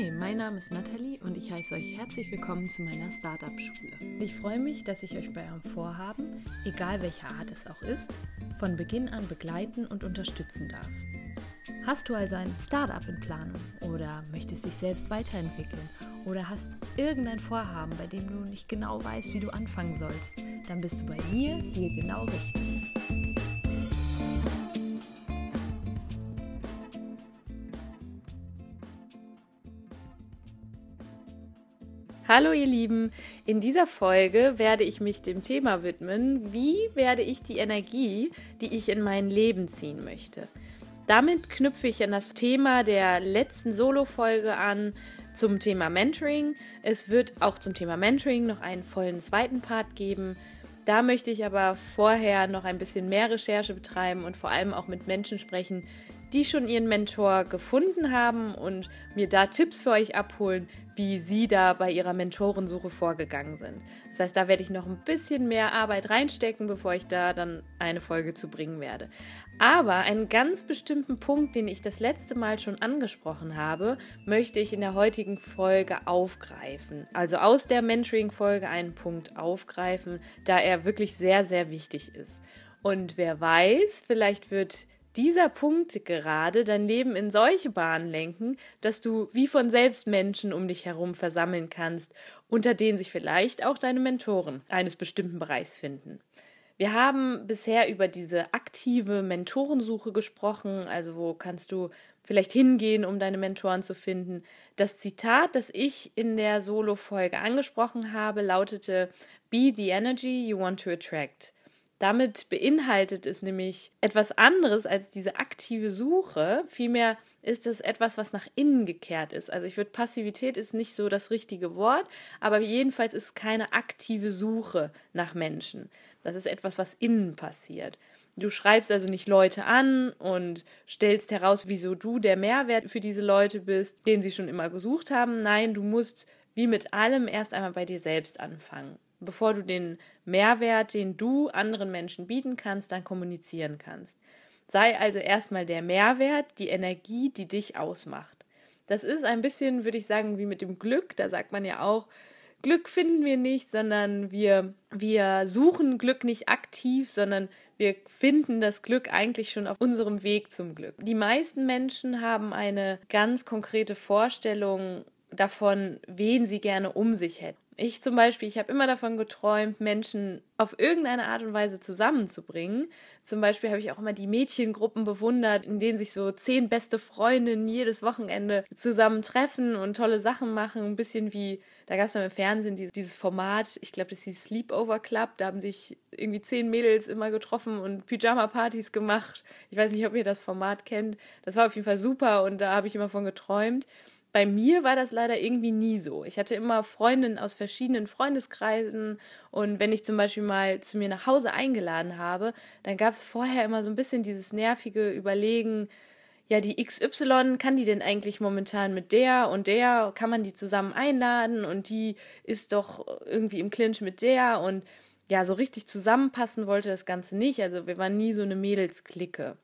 Hi, mein Name ist Nathalie und ich heiße euch herzlich willkommen zu meiner Startup-Schule. Ich freue mich, dass ich euch bei eurem Vorhaben, egal welcher Art es auch ist, von Beginn an begleiten und unterstützen darf. Hast du also ein Startup in Planung oder möchtest dich selbst weiterentwickeln oder hast irgendein Vorhaben, bei dem du nicht genau weißt, wie du anfangen sollst, dann bist du bei mir hier genau richtig. Hallo ihr Lieben, in dieser Folge werde ich mich dem Thema widmen, wie werde ich die Energie, die ich in mein Leben ziehen möchte. Damit knüpfe ich an das Thema der letzten Solo-Folge an zum Thema Mentoring. Es wird auch zum Thema Mentoring noch einen vollen zweiten Part geben. Da möchte ich aber vorher noch ein bisschen mehr Recherche betreiben und vor allem auch mit Menschen sprechen, die schon ihren Mentor gefunden haben und mir da Tipps für euch abholen, wie sie da bei ihrer Mentorensuche vorgegangen sind. Das heißt, da werde ich noch ein bisschen mehr Arbeit reinstecken, bevor ich da dann eine Folge zu bringen werde. Aber einen ganz bestimmten Punkt, den ich das letzte Mal schon angesprochen habe, möchte ich in der heutigen Folge aufgreifen. Also aus der Mentoring-Folge einen Punkt aufgreifen, da er wirklich sehr, sehr wichtig ist. Und wer weiß, vielleicht wird dieser Punkt gerade dein Leben in solche Bahnen lenken, dass du wie von selbst Menschen um dich herum versammeln kannst, unter denen sich vielleicht auch deine Mentoren eines bestimmten Bereichs finden. Wir haben bisher über diese aktive Mentorensuche gesprochen, also wo kannst du vielleicht hingehen, um deine Mentoren zu finden. Das Zitat, das ich in der Solo-Folge angesprochen habe, lautete Be the energy you want to attract. Damit beinhaltet es nämlich etwas anderes als diese aktive Suche. Vielmehr ist es etwas, was nach innen gekehrt ist. Also ich würde, Passivität ist nicht so das richtige Wort, aber jedenfalls ist es keine aktive Suche nach Menschen. Das ist etwas, was innen passiert. Du schreibst also nicht Leute an und stellst heraus, wieso du der Mehrwert für diese Leute bist, den sie schon immer gesucht haben. Nein, du musst wie mit allem erst einmal bei dir selbst anfangen bevor du den Mehrwert, den du anderen Menschen bieten kannst, dann kommunizieren kannst. Sei also erstmal der Mehrwert, die Energie, die dich ausmacht. Das ist ein bisschen, würde ich sagen, wie mit dem Glück. Da sagt man ja auch, Glück finden wir nicht, sondern wir, wir suchen Glück nicht aktiv, sondern wir finden das Glück eigentlich schon auf unserem Weg zum Glück. Die meisten Menschen haben eine ganz konkrete Vorstellung davon, wen sie gerne um sich hätten. Ich zum Beispiel, ich habe immer davon geträumt, Menschen auf irgendeine Art und Weise zusammenzubringen. Zum Beispiel habe ich auch immer die Mädchengruppen bewundert, in denen sich so zehn beste Freundinnen jedes Wochenende zusammen treffen und tolle Sachen machen. Ein bisschen wie, da gab es mal im Fernsehen dieses Format, ich glaube, das hieß Sleepover Club. Da haben sich irgendwie zehn Mädels immer getroffen und Pyjama-Partys gemacht. Ich weiß nicht, ob ihr das Format kennt. Das war auf jeden Fall super und da habe ich immer von geträumt bei mir war das leider irgendwie nie so. Ich hatte immer Freundinnen aus verschiedenen Freundeskreisen und wenn ich zum Beispiel mal zu mir nach Hause eingeladen habe, dann gab es vorher immer so ein bisschen dieses nervige Überlegen, ja, die XY, kann die denn eigentlich momentan mit der und der, kann man die zusammen einladen und die ist doch irgendwie im Clinch mit der und ja, so richtig zusammenpassen wollte das Ganze nicht. Also wir waren nie so eine Mädelsklicke.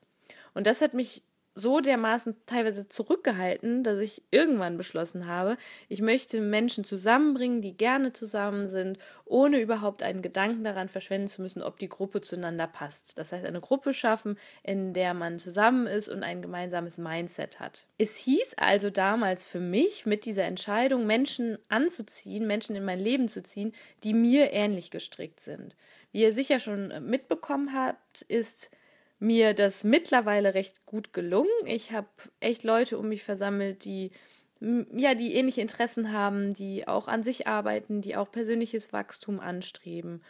Und das hat mich so dermaßen teilweise zurückgehalten, dass ich irgendwann beschlossen habe, ich möchte Menschen zusammenbringen, die gerne zusammen sind, ohne überhaupt einen Gedanken daran verschwenden zu müssen, ob die Gruppe zueinander passt. Das heißt, eine Gruppe schaffen, in der man zusammen ist und ein gemeinsames Mindset hat. Es hieß also damals für mich mit dieser Entscheidung, Menschen anzuziehen, Menschen in mein Leben zu ziehen, die mir ähnlich gestrickt sind. Wie ihr sicher schon mitbekommen habt, ist mir das mittlerweile recht gut gelungen. Ich habe echt Leute um mich versammelt, die ja, die ähnliche Interessen haben, die auch an sich arbeiten, die auch persönliches Wachstum anstreben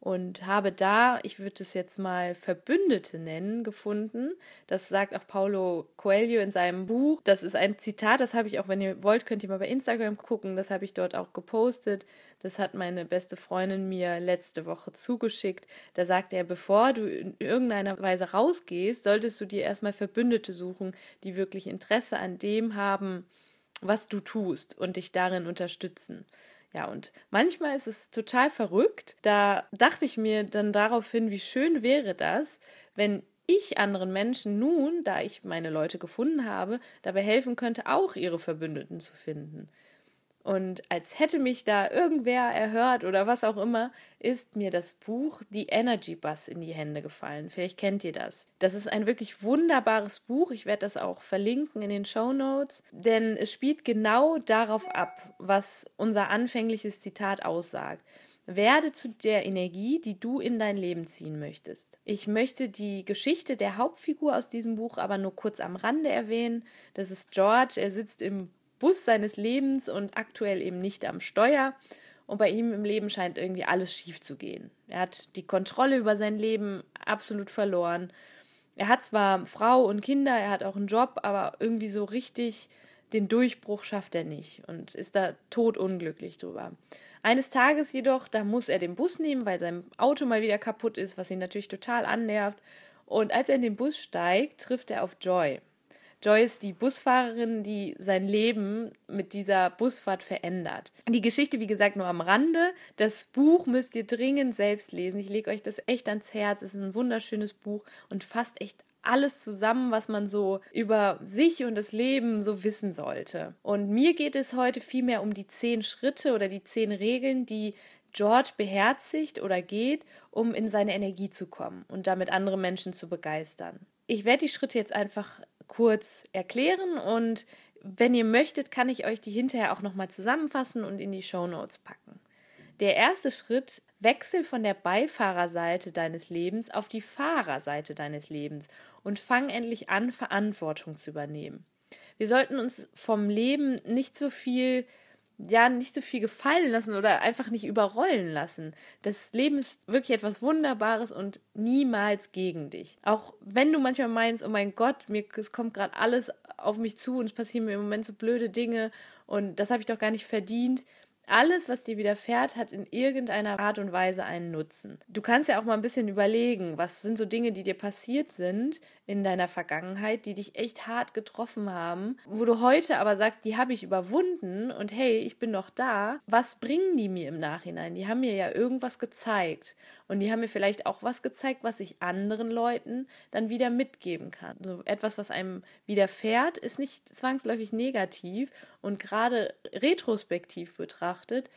und habe da, ich würde es jetzt mal Verbündete nennen, gefunden. Das sagt auch Paulo Coelho in seinem Buch. Das ist ein Zitat, das habe ich auch, wenn ihr wollt, könnt ihr mal bei Instagram gucken. Das habe ich dort auch gepostet. Das hat meine beste Freundin mir letzte Woche zugeschickt. Da sagt er, bevor du in irgendeiner Weise rausgehst, solltest du dir erstmal Verbündete suchen, die wirklich Interesse an dem haben, was du tust und dich darin unterstützen. Ja, und manchmal ist es total verrückt. Da dachte ich mir dann daraufhin, wie schön wäre das, wenn ich anderen Menschen nun, da ich meine Leute gefunden habe, dabei helfen könnte, auch ihre Verbündeten zu finden. Und als hätte mich da irgendwer erhört oder was auch immer, ist mir das Buch The Energy Bus in die Hände gefallen. Vielleicht kennt ihr das. Das ist ein wirklich wunderbares Buch. Ich werde das auch verlinken in den Show Notes, denn es spielt genau darauf ab, was unser anfängliches Zitat aussagt. Werde zu der Energie, die du in dein Leben ziehen möchtest. Ich möchte die Geschichte der Hauptfigur aus diesem Buch aber nur kurz am Rande erwähnen. Das ist George. Er sitzt im Bus seines Lebens und aktuell eben nicht am Steuer. Und bei ihm im Leben scheint irgendwie alles schief zu gehen. Er hat die Kontrolle über sein Leben absolut verloren. Er hat zwar Frau und Kinder, er hat auch einen Job, aber irgendwie so richtig den Durchbruch schafft er nicht und ist da totunglücklich drüber. Eines Tages jedoch, da muss er den Bus nehmen, weil sein Auto mal wieder kaputt ist, was ihn natürlich total annervt. Und als er in den Bus steigt, trifft er auf Joy. Joyce die Busfahrerin, die sein Leben mit dieser Busfahrt verändert. Die Geschichte, wie gesagt, nur am Rande. Das Buch müsst ihr dringend selbst lesen. Ich lege euch das echt ans Herz. Es ist ein wunderschönes Buch und fasst echt alles zusammen, was man so über sich und das Leben so wissen sollte. Und mir geht es heute vielmehr um die zehn Schritte oder die zehn Regeln, die George beherzigt oder geht, um in seine Energie zu kommen und damit andere Menschen zu begeistern. Ich werde die Schritte jetzt einfach kurz erklären und wenn ihr möchtet, kann ich euch die hinterher auch nochmal zusammenfassen und in die Show Notes packen. Der erste Schritt, wechsel von der Beifahrerseite deines Lebens auf die Fahrerseite deines Lebens und fang endlich an, Verantwortung zu übernehmen. Wir sollten uns vom Leben nicht so viel ja nicht so viel gefallen lassen oder einfach nicht überrollen lassen. Das Leben ist wirklich etwas Wunderbares und niemals gegen dich. Auch wenn du manchmal meinst, oh mein Gott, mir es kommt gerade alles auf mich zu und es passieren mir im Moment so blöde Dinge und das habe ich doch gar nicht verdient. Alles, was dir widerfährt, hat in irgendeiner Art und Weise einen Nutzen. Du kannst ja auch mal ein bisschen überlegen, was sind so Dinge, die dir passiert sind in deiner Vergangenheit, die dich echt hart getroffen haben, wo du heute aber sagst, die habe ich überwunden und hey, ich bin noch da. Was bringen die mir im Nachhinein? Die haben mir ja irgendwas gezeigt und die haben mir vielleicht auch was gezeigt, was ich anderen Leuten dann wieder mitgeben kann. So etwas, was einem widerfährt, ist nicht zwangsläufig negativ und gerade retrospektiv betrachtet,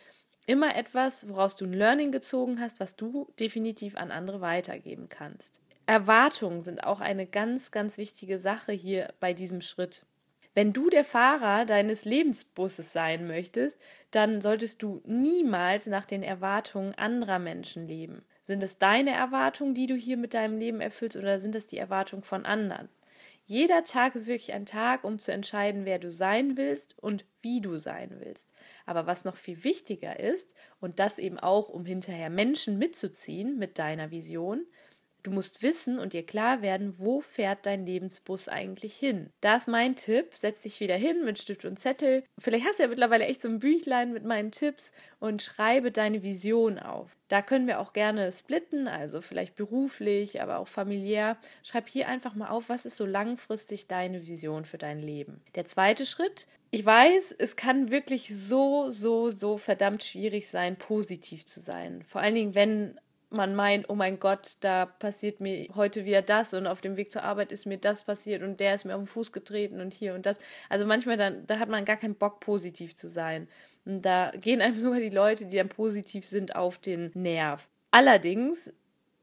immer etwas, woraus du ein Learning gezogen hast, was du definitiv an andere weitergeben kannst. Erwartungen sind auch eine ganz, ganz wichtige Sache hier bei diesem Schritt. Wenn du der Fahrer deines Lebensbusses sein möchtest, dann solltest du niemals nach den Erwartungen anderer Menschen leben. Sind es deine Erwartungen, die du hier mit deinem Leben erfüllst, oder sind es die Erwartungen von anderen? Jeder Tag ist wirklich ein Tag, um zu entscheiden, wer du sein willst und wie du sein willst. Aber was noch viel wichtiger ist, und das eben auch, um hinterher Menschen mitzuziehen mit deiner Vision, Du musst wissen und dir klar werden, wo fährt dein Lebensbus eigentlich hin. Da ist mein Tipp, setz dich wieder hin mit Stift und Zettel. Vielleicht hast du ja mittlerweile echt so ein Büchlein mit meinen Tipps und schreibe deine Vision auf. Da können wir auch gerne splitten, also vielleicht beruflich, aber auch familiär. Schreib hier einfach mal auf, was ist so langfristig deine Vision für dein Leben. Der zweite Schritt, ich weiß, es kann wirklich so, so, so verdammt schwierig sein, positiv zu sein. Vor allen Dingen, wenn man meint, oh mein Gott, da passiert mir heute wieder das und auf dem Weg zur Arbeit ist mir das passiert und der ist mir auf den Fuß getreten und hier und das. Also manchmal dann, da hat man gar keinen Bock, positiv zu sein. Und da gehen einem sogar die Leute, die dann positiv sind, auf den Nerv. Allerdings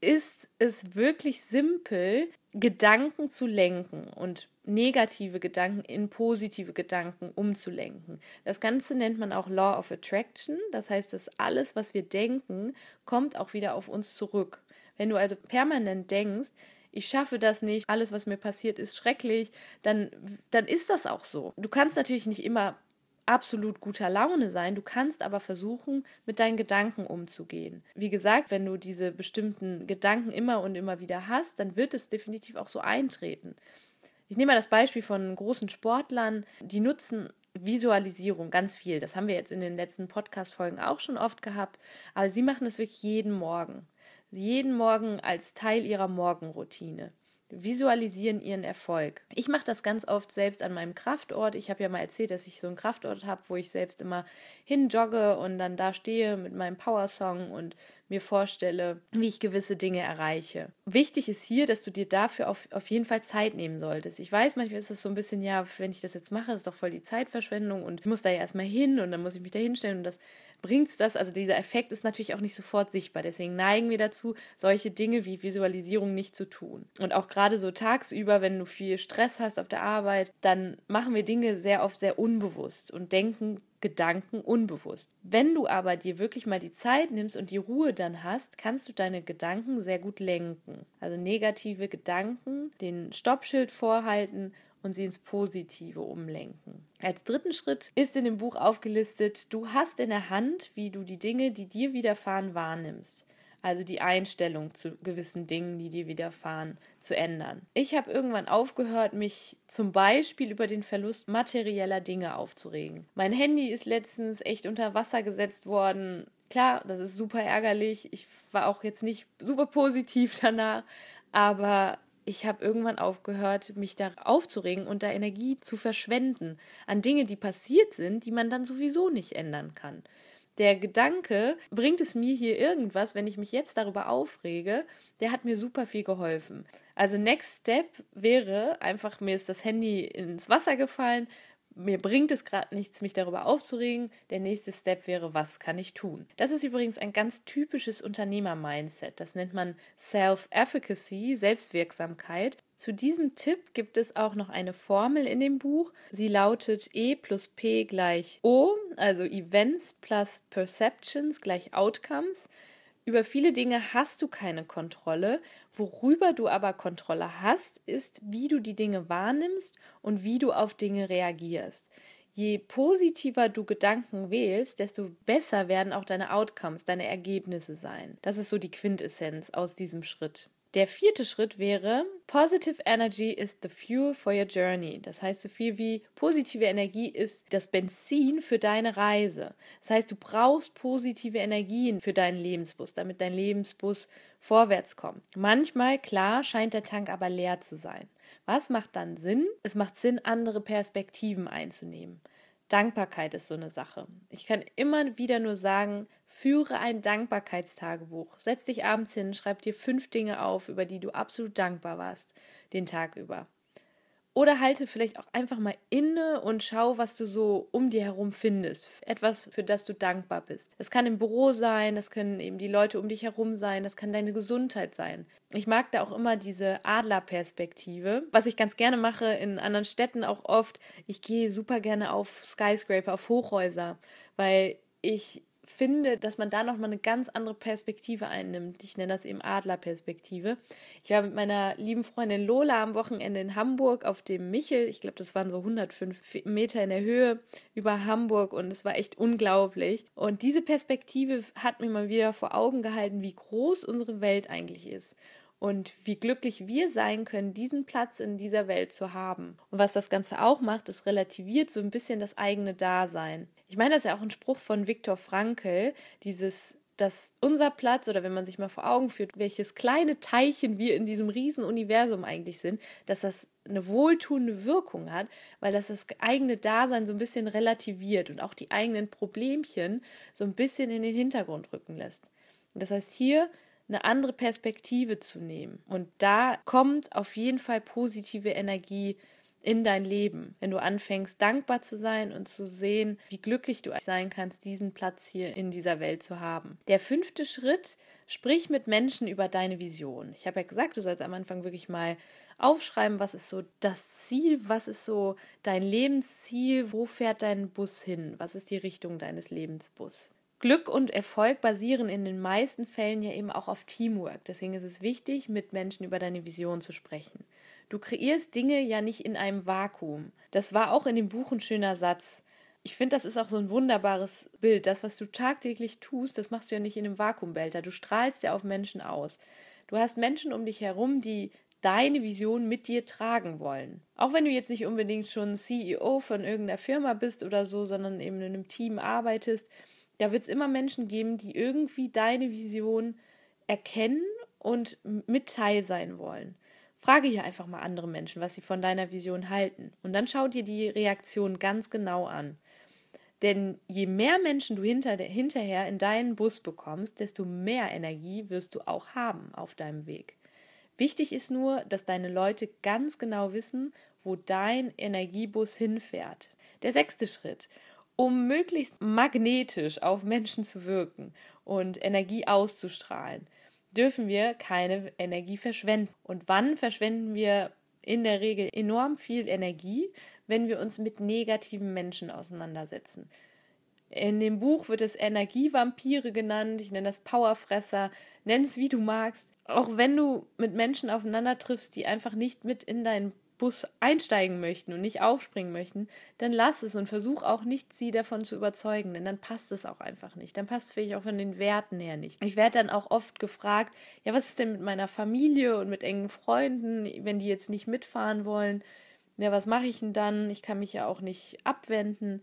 ist es wirklich simpel, Gedanken zu lenken und negative Gedanken in positive Gedanken umzulenken. Das Ganze nennt man auch Law of Attraction. Das heißt, dass alles, was wir denken, kommt auch wieder auf uns zurück. Wenn du also permanent denkst, ich schaffe das nicht, alles, was mir passiert, ist schrecklich, dann, dann ist das auch so. Du kannst natürlich nicht immer absolut guter Laune sein. Du kannst aber versuchen, mit deinen Gedanken umzugehen. Wie gesagt, wenn du diese bestimmten Gedanken immer und immer wieder hast, dann wird es definitiv auch so eintreten. Ich nehme mal das Beispiel von großen Sportlern, die nutzen Visualisierung ganz viel. Das haben wir jetzt in den letzten Podcast-Folgen auch schon oft gehabt. Aber sie machen das wirklich jeden Morgen. Jeden Morgen als Teil ihrer Morgenroutine visualisieren ihren Erfolg. Ich mache das ganz oft selbst an meinem Kraftort. Ich habe ja mal erzählt, dass ich so einen Kraftort habe, wo ich selbst immer hinjogge und dann da stehe mit meinem Power-Song und mir vorstelle, wie ich gewisse Dinge erreiche. Wichtig ist hier, dass du dir dafür auf, auf jeden Fall Zeit nehmen solltest. Ich weiß, manchmal ist das so ein bisschen, ja, wenn ich das jetzt mache, ist doch voll die Zeitverschwendung und ich muss da ja erstmal hin und dann muss ich mich da hinstellen und das bringt das. Also dieser Effekt ist natürlich auch nicht sofort sichtbar. Deswegen neigen wir dazu, solche Dinge wie Visualisierung nicht zu tun. Und auch gerade so tagsüber, wenn du viel Stress hast auf der Arbeit, dann machen wir Dinge sehr oft sehr unbewusst und denken Gedanken unbewusst. Wenn du aber dir wirklich mal die Zeit nimmst und die Ruhe dann hast, kannst du deine Gedanken sehr gut lenken. Also negative Gedanken, den Stoppschild vorhalten und sie ins Positive umlenken. Als dritten Schritt ist in dem Buch aufgelistet, du hast in der Hand, wie du die Dinge, die dir widerfahren, wahrnimmst. Also die Einstellung zu gewissen Dingen, die dir widerfahren, zu ändern. Ich habe irgendwann aufgehört, mich zum Beispiel über den Verlust materieller Dinge aufzuregen. Mein Handy ist letztens echt unter Wasser gesetzt worden. Klar, das ist super ärgerlich. Ich war auch jetzt nicht super positiv danach, aber ich habe irgendwann aufgehört, mich da aufzuregen und da Energie zu verschwenden an Dinge, die passiert sind, die man dann sowieso nicht ändern kann. Der Gedanke, bringt es mir hier irgendwas, wenn ich mich jetzt darüber aufrege, der hat mir super viel geholfen. Also Next Step wäre einfach, mir ist das Handy ins Wasser gefallen, mir bringt es gerade nichts, mich darüber aufzuregen. Der nächste Step wäre, was kann ich tun? Das ist übrigens ein ganz typisches Unternehmer-Mindset. Das nennt man Self-Efficacy, Selbstwirksamkeit. Zu diesem Tipp gibt es auch noch eine Formel in dem Buch. Sie lautet E plus P gleich O, also Events plus Perceptions gleich Outcomes. Über viele Dinge hast du keine Kontrolle. Worüber du aber Kontrolle hast, ist, wie du die Dinge wahrnimmst und wie du auf Dinge reagierst. Je positiver du Gedanken wählst, desto besser werden auch deine Outcomes, deine Ergebnisse sein. Das ist so die Quintessenz aus diesem Schritt. Der vierte Schritt wäre, Positive Energy is the fuel for your journey. Das heißt so viel wie positive Energie ist das Benzin für deine Reise. Das heißt, du brauchst positive Energien für deinen Lebensbus, damit dein Lebensbus vorwärts kommt. Manchmal, klar, scheint der Tank aber leer zu sein. Was macht dann Sinn? Es macht Sinn, andere Perspektiven einzunehmen. Dankbarkeit ist so eine Sache. Ich kann immer wieder nur sagen, führe ein Dankbarkeitstagebuch. Setz dich abends hin, schreib dir fünf Dinge auf, über die du absolut dankbar warst, den Tag über. Oder halte vielleicht auch einfach mal inne und schau, was du so um dir herum findest. Etwas, für das du dankbar bist. Es kann im Büro sein, das können eben die Leute um dich herum sein, das kann deine Gesundheit sein. Ich mag da auch immer diese Adlerperspektive. Was ich ganz gerne mache in anderen Städten auch oft, ich gehe super gerne auf Skyscraper, auf Hochhäuser, weil ich finde, dass man da nochmal eine ganz andere Perspektive einnimmt. Ich nenne das eben Adlerperspektive. Ich war mit meiner lieben Freundin Lola am Wochenende in Hamburg auf dem Michel. Ich glaube, das waren so 105 Meter in der Höhe über Hamburg und es war echt unglaublich. Und diese Perspektive hat mir mal wieder vor Augen gehalten, wie groß unsere Welt eigentlich ist und wie glücklich wir sein können, diesen Platz in dieser Welt zu haben. Und was das Ganze auch macht, es relativiert so ein bisschen das eigene Dasein. Ich meine, das ist ja auch ein Spruch von Viktor Frankl, dieses dass unser Platz oder wenn man sich mal vor Augen führt, welches kleine Teilchen wir in diesem riesen Universum eigentlich sind, dass das eine wohltuende Wirkung hat, weil das das eigene Dasein so ein bisschen relativiert und auch die eigenen Problemchen so ein bisschen in den Hintergrund rücken lässt. Das heißt, hier eine andere Perspektive zu nehmen. Und da kommt auf jeden Fall positive Energie in dein Leben, wenn du anfängst, dankbar zu sein und zu sehen, wie glücklich du sein kannst, diesen Platz hier in dieser Welt zu haben. Der fünfte Schritt, sprich mit Menschen über deine Vision. Ich habe ja gesagt, du sollst am Anfang wirklich mal aufschreiben, was ist so das Ziel, was ist so dein Lebensziel, wo fährt dein Bus hin, was ist die Richtung deines Lebensbus. Glück und Erfolg basieren in den meisten Fällen ja eben auch auf Teamwork. Deswegen ist es wichtig, mit Menschen über deine Vision zu sprechen. Du kreierst Dinge ja nicht in einem Vakuum. Das war auch in dem Buch ein schöner Satz. Ich finde, das ist auch so ein wunderbares Bild. Das, was du tagtäglich tust, das machst du ja nicht in einem Vakuumbehälter. Du strahlst ja auf Menschen aus. Du hast Menschen um dich herum, die deine Vision mit dir tragen wollen. Auch wenn du jetzt nicht unbedingt schon CEO von irgendeiner Firma bist oder so, sondern eben in einem Team arbeitest, da wird es immer Menschen geben, die irgendwie deine Vision erkennen und mit Teil sein wollen. Frage hier einfach mal andere Menschen, was sie von deiner Vision halten. Und dann schau dir die Reaktion ganz genau an. Denn je mehr Menschen du hinter, hinterher in deinen Bus bekommst, desto mehr Energie wirst du auch haben auf deinem Weg. Wichtig ist nur, dass deine Leute ganz genau wissen, wo dein Energiebus hinfährt. Der sechste Schritt. Um möglichst magnetisch auf Menschen zu wirken und Energie auszustrahlen, dürfen wir keine Energie verschwenden. Und wann verschwenden wir in der Regel enorm viel Energie, wenn wir uns mit negativen Menschen auseinandersetzen. In dem Buch wird es Energievampire genannt, ich nenne das Powerfresser, nenn es wie du magst. Auch wenn du mit Menschen aufeinander triffst, die einfach nicht mit in deinen Bus einsteigen möchten und nicht aufspringen möchten, dann lass es und versuch auch nicht, sie davon zu überzeugen, denn dann passt es auch einfach nicht. Dann passt es vielleicht auch von den Werten her nicht. Ich werde dann auch oft gefragt, ja, was ist denn mit meiner Familie und mit engen Freunden, wenn die jetzt nicht mitfahren wollen? Ja, was mache ich denn dann? Ich kann mich ja auch nicht abwenden.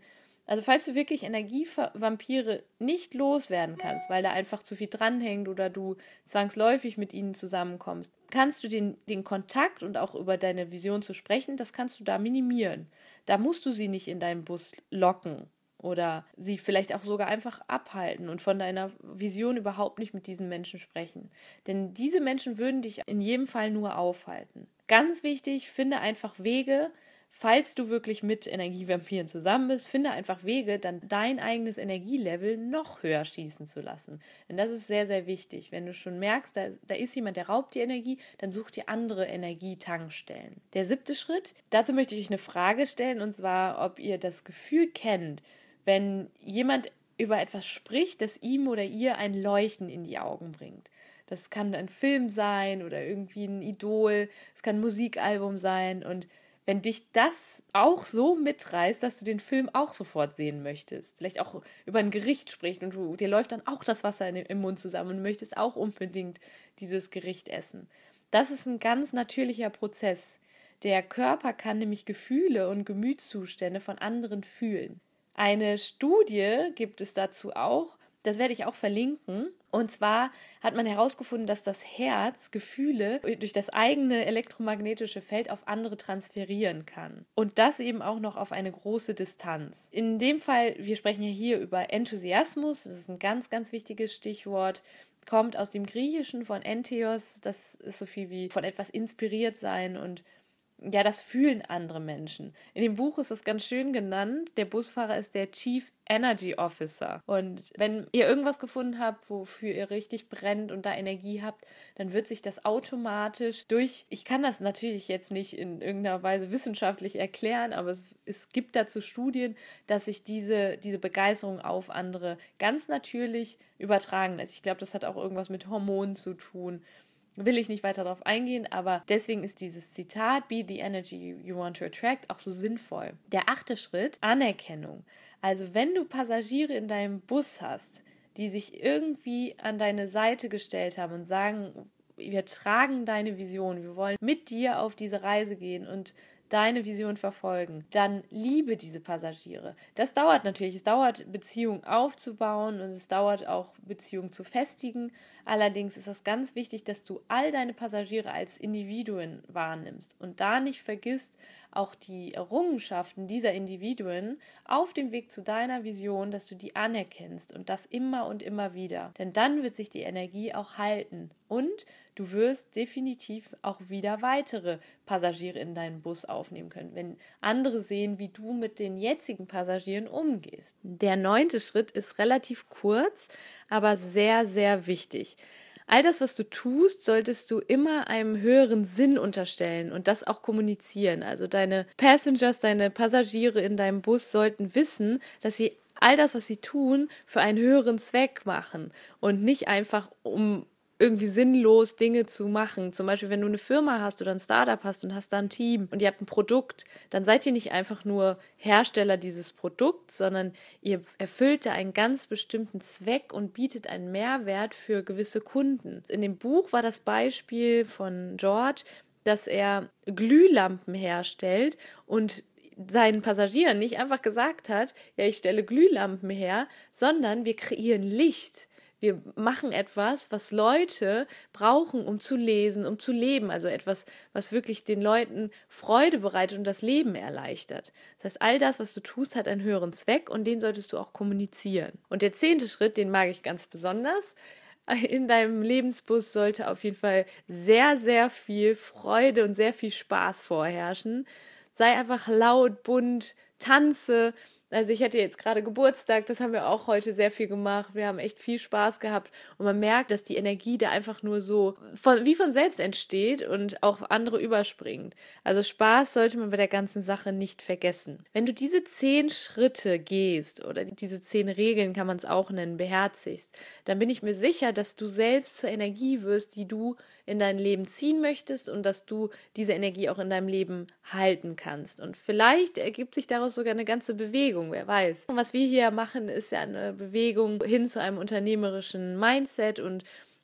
Also falls du wirklich Energievampire nicht loswerden kannst, weil da einfach zu viel dranhängt oder du zwangsläufig mit ihnen zusammenkommst, kannst du den, den Kontakt und auch über deine Vision zu sprechen, das kannst du da minimieren. Da musst du sie nicht in deinen Bus locken oder sie vielleicht auch sogar einfach abhalten und von deiner Vision überhaupt nicht mit diesen Menschen sprechen. Denn diese Menschen würden dich in jedem Fall nur aufhalten. Ganz wichtig, finde einfach Wege, falls du wirklich mit Energievampiren zusammen bist, finde einfach Wege, dann dein eigenes Energielevel noch höher schießen zu lassen. Denn das ist sehr, sehr wichtig. Wenn du schon merkst, da, da ist jemand, der raubt die Energie, dann such dir andere Energietankstellen. Der siebte Schritt, dazu möchte ich euch eine Frage stellen, und zwar, ob ihr das Gefühl kennt, wenn jemand über etwas spricht, das ihm oder ihr ein Leuchten in die Augen bringt. Das kann ein Film sein oder irgendwie ein Idol, es kann ein Musikalbum sein und wenn dich das auch so mitreißt, dass du den Film auch sofort sehen möchtest, vielleicht auch über ein Gericht spricht und du, dir läuft dann auch das Wasser in, im Mund zusammen und möchtest auch unbedingt dieses Gericht essen. Das ist ein ganz natürlicher Prozess. Der Körper kann nämlich Gefühle und Gemütszustände von anderen fühlen. Eine Studie gibt es dazu auch, das werde ich auch verlinken. Und zwar hat man herausgefunden, dass das Herz Gefühle durch das eigene elektromagnetische Feld auf andere transferieren kann. Und das eben auch noch auf eine große Distanz. In dem Fall, wir sprechen ja hier über Enthusiasmus, das ist ein ganz, ganz wichtiges Stichwort kommt aus dem Griechischen von Entheos, das ist so viel wie von etwas inspiriert sein und ja, das fühlen andere Menschen. In dem Buch ist das ganz schön genannt. Der Busfahrer ist der Chief Energy Officer. Und wenn ihr irgendwas gefunden habt, wofür ihr richtig brennt und da Energie habt, dann wird sich das automatisch durch, ich kann das natürlich jetzt nicht in irgendeiner Weise wissenschaftlich erklären, aber es, es gibt dazu Studien, dass sich diese, diese Begeisterung auf andere ganz natürlich übertragen lässt. Ich glaube, das hat auch irgendwas mit Hormonen zu tun will ich nicht weiter darauf eingehen, aber deswegen ist dieses Zitat, Be the Energy you want to attract, auch so sinnvoll. Der achte Schritt, Anerkennung. Also wenn du Passagiere in deinem Bus hast, die sich irgendwie an deine Seite gestellt haben und sagen, wir tragen deine Vision, wir wollen mit dir auf diese Reise gehen und deine Vision verfolgen, dann liebe diese Passagiere. Das dauert natürlich. Es dauert, Beziehungen aufzubauen und es dauert auch, Beziehungen zu festigen. Allerdings ist es ganz wichtig, dass du all deine Passagiere als Individuen wahrnimmst und da nicht vergisst, auch die Errungenschaften dieser Individuen auf dem Weg zu deiner Vision, dass du die anerkennst und das immer und immer wieder. Denn dann wird sich die Energie auch halten und du wirst definitiv auch wieder weitere Passagiere in deinen Bus aufnehmen können, wenn andere sehen, wie du mit den jetzigen Passagieren umgehst. Der neunte Schritt ist relativ kurz, aber sehr, sehr wichtig. All das, was du tust, solltest du immer einem höheren Sinn unterstellen und das auch kommunizieren. Also deine Passengers, deine Passagiere in deinem Bus sollten wissen, dass sie all das, was sie tun, für einen höheren Zweck machen und nicht einfach um irgendwie sinnlos Dinge zu machen. Zum Beispiel, wenn du eine Firma hast oder ein Startup hast und hast da ein Team und ihr habt ein Produkt, dann seid ihr nicht einfach nur Hersteller dieses Produkts, sondern ihr erfüllt da einen ganz bestimmten Zweck und bietet einen Mehrwert für gewisse Kunden. In dem Buch war das Beispiel von George, dass er Glühlampen herstellt und seinen Passagieren nicht einfach gesagt hat, ja, ich stelle Glühlampen her, sondern wir kreieren Licht Wir machen etwas, was Leute brauchen, um zu lesen, um zu leben. Also etwas, was wirklich den Leuten Freude bereitet und das Leben erleichtert. Das heißt, all das, was du tust, hat einen höheren Zweck und den solltest du auch kommunizieren. Und der zehnte Schritt, den mag ich ganz besonders. In deinem Lebensbus sollte auf jeden Fall sehr, sehr viel Freude und sehr viel Spaß vorherrschen. Sei einfach laut, bunt, tanze, also ich hatte jetzt gerade Geburtstag, das haben wir auch heute sehr viel gemacht. Wir haben echt viel Spaß gehabt und man merkt, dass die Energie da einfach nur so von, wie von selbst entsteht und auch andere überspringt. Also Spaß sollte man bei der ganzen Sache nicht vergessen. Wenn du diese zehn Schritte gehst oder diese zehn Regeln kann man es auch nennen, beherzigst, dann bin ich mir sicher, dass du selbst zur Energie wirst, die du in dein Leben ziehen möchtest und dass du diese Energie auch in deinem Leben halten kannst. Und vielleicht ergibt sich daraus sogar eine ganze Bewegung, wer weiß. Und was wir hier machen, ist ja eine Bewegung hin zu einem unternehmerischen Mindset und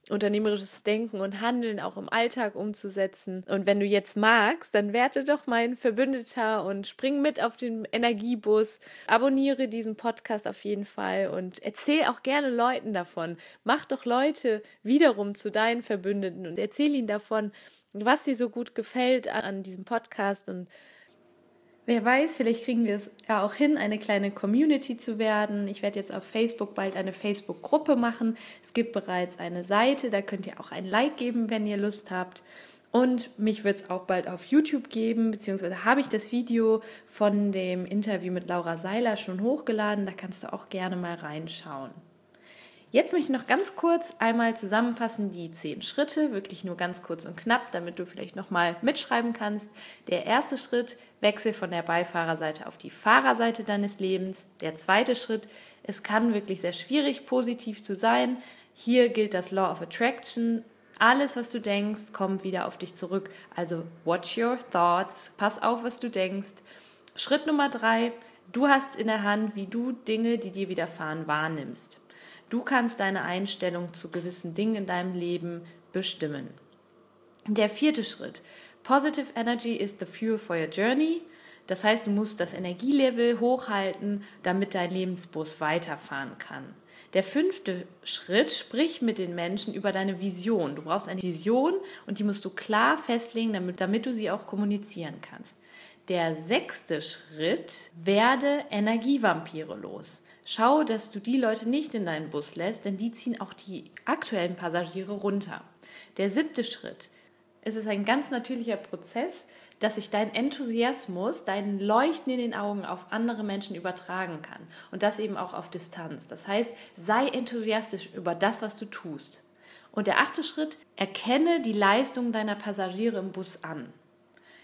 unternehmerisches Denken und Handeln auch im Alltag umzusetzen. Und wenn du jetzt magst, dann werde doch mein Verbündeter und spring mit auf den Energiebus. Abonniere diesen Podcast auf jeden Fall und erzähl auch gerne Leuten davon. Mach doch Leute wiederum zu deinen Verbündeten und erzähl ihnen davon, was dir so gut gefällt an diesem Podcast und Wer weiß, vielleicht kriegen wir es ja auch hin, eine kleine Community zu werden. Ich werde jetzt auf Facebook bald eine Facebook-Gruppe machen. Es gibt bereits eine Seite, da könnt ihr auch ein Like geben, wenn ihr Lust habt. Und mich wird es auch bald auf YouTube geben, beziehungsweise habe ich das Video von dem Interview mit Laura Seiler schon hochgeladen. Da kannst du auch gerne mal reinschauen. Jetzt möchte ich noch ganz kurz einmal zusammenfassen die zehn Schritte, wirklich nur ganz kurz und knapp, damit du vielleicht nochmal mitschreiben kannst. Der erste Schritt, wechsel von der Beifahrerseite auf die Fahrerseite deines Lebens. Der zweite Schritt, es kann wirklich sehr schwierig, positiv zu sein. Hier gilt das Law of Attraction. Alles, was du denkst, kommt wieder auf dich zurück. Also watch your thoughts, pass auf, was du denkst. Schritt Nummer drei, du hast in der Hand, wie du Dinge, die dir widerfahren, wahrnimmst. Du kannst deine Einstellung zu gewissen Dingen in deinem Leben bestimmen. Der vierte Schritt. Positive Energy is the fuel for your journey. Das heißt, du musst das Energielevel hochhalten, damit dein Lebensbus weiterfahren kann. Der fünfte Schritt, sprich mit den Menschen über deine Vision. Du brauchst eine Vision und die musst du klar festlegen, damit, damit du sie auch kommunizieren kannst. Der sechste Schritt, werde Energievampire los. Schau, dass du die Leute nicht in deinen Bus lässt, denn die ziehen auch die aktuellen Passagiere runter. Der siebte Schritt. Es ist ein ganz natürlicher Prozess, dass sich dein Enthusiasmus, dein Leuchten in den Augen auf andere Menschen übertragen kann. Und das eben auch auf Distanz. Das heißt, sei enthusiastisch über das, was du tust. Und der achte Schritt, erkenne die Leistung deiner Passagiere im Bus an.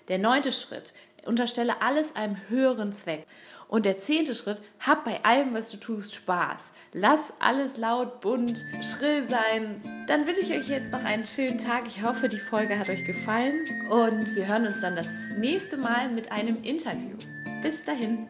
Der neunte Schritt, unterstelle alles einem höheren Zweck. Und der zehnte Schritt, hab bei allem, was du tust, Spaß. Lass alles laut, bunt, schrill sein. Dann wünsche ich euch jetzt noch einen schönen Tag. Ich hoffe, die Folge hat euch gefallen. Und wir hören uns dann das nächste Mal mit einem Interview. Bis dahin.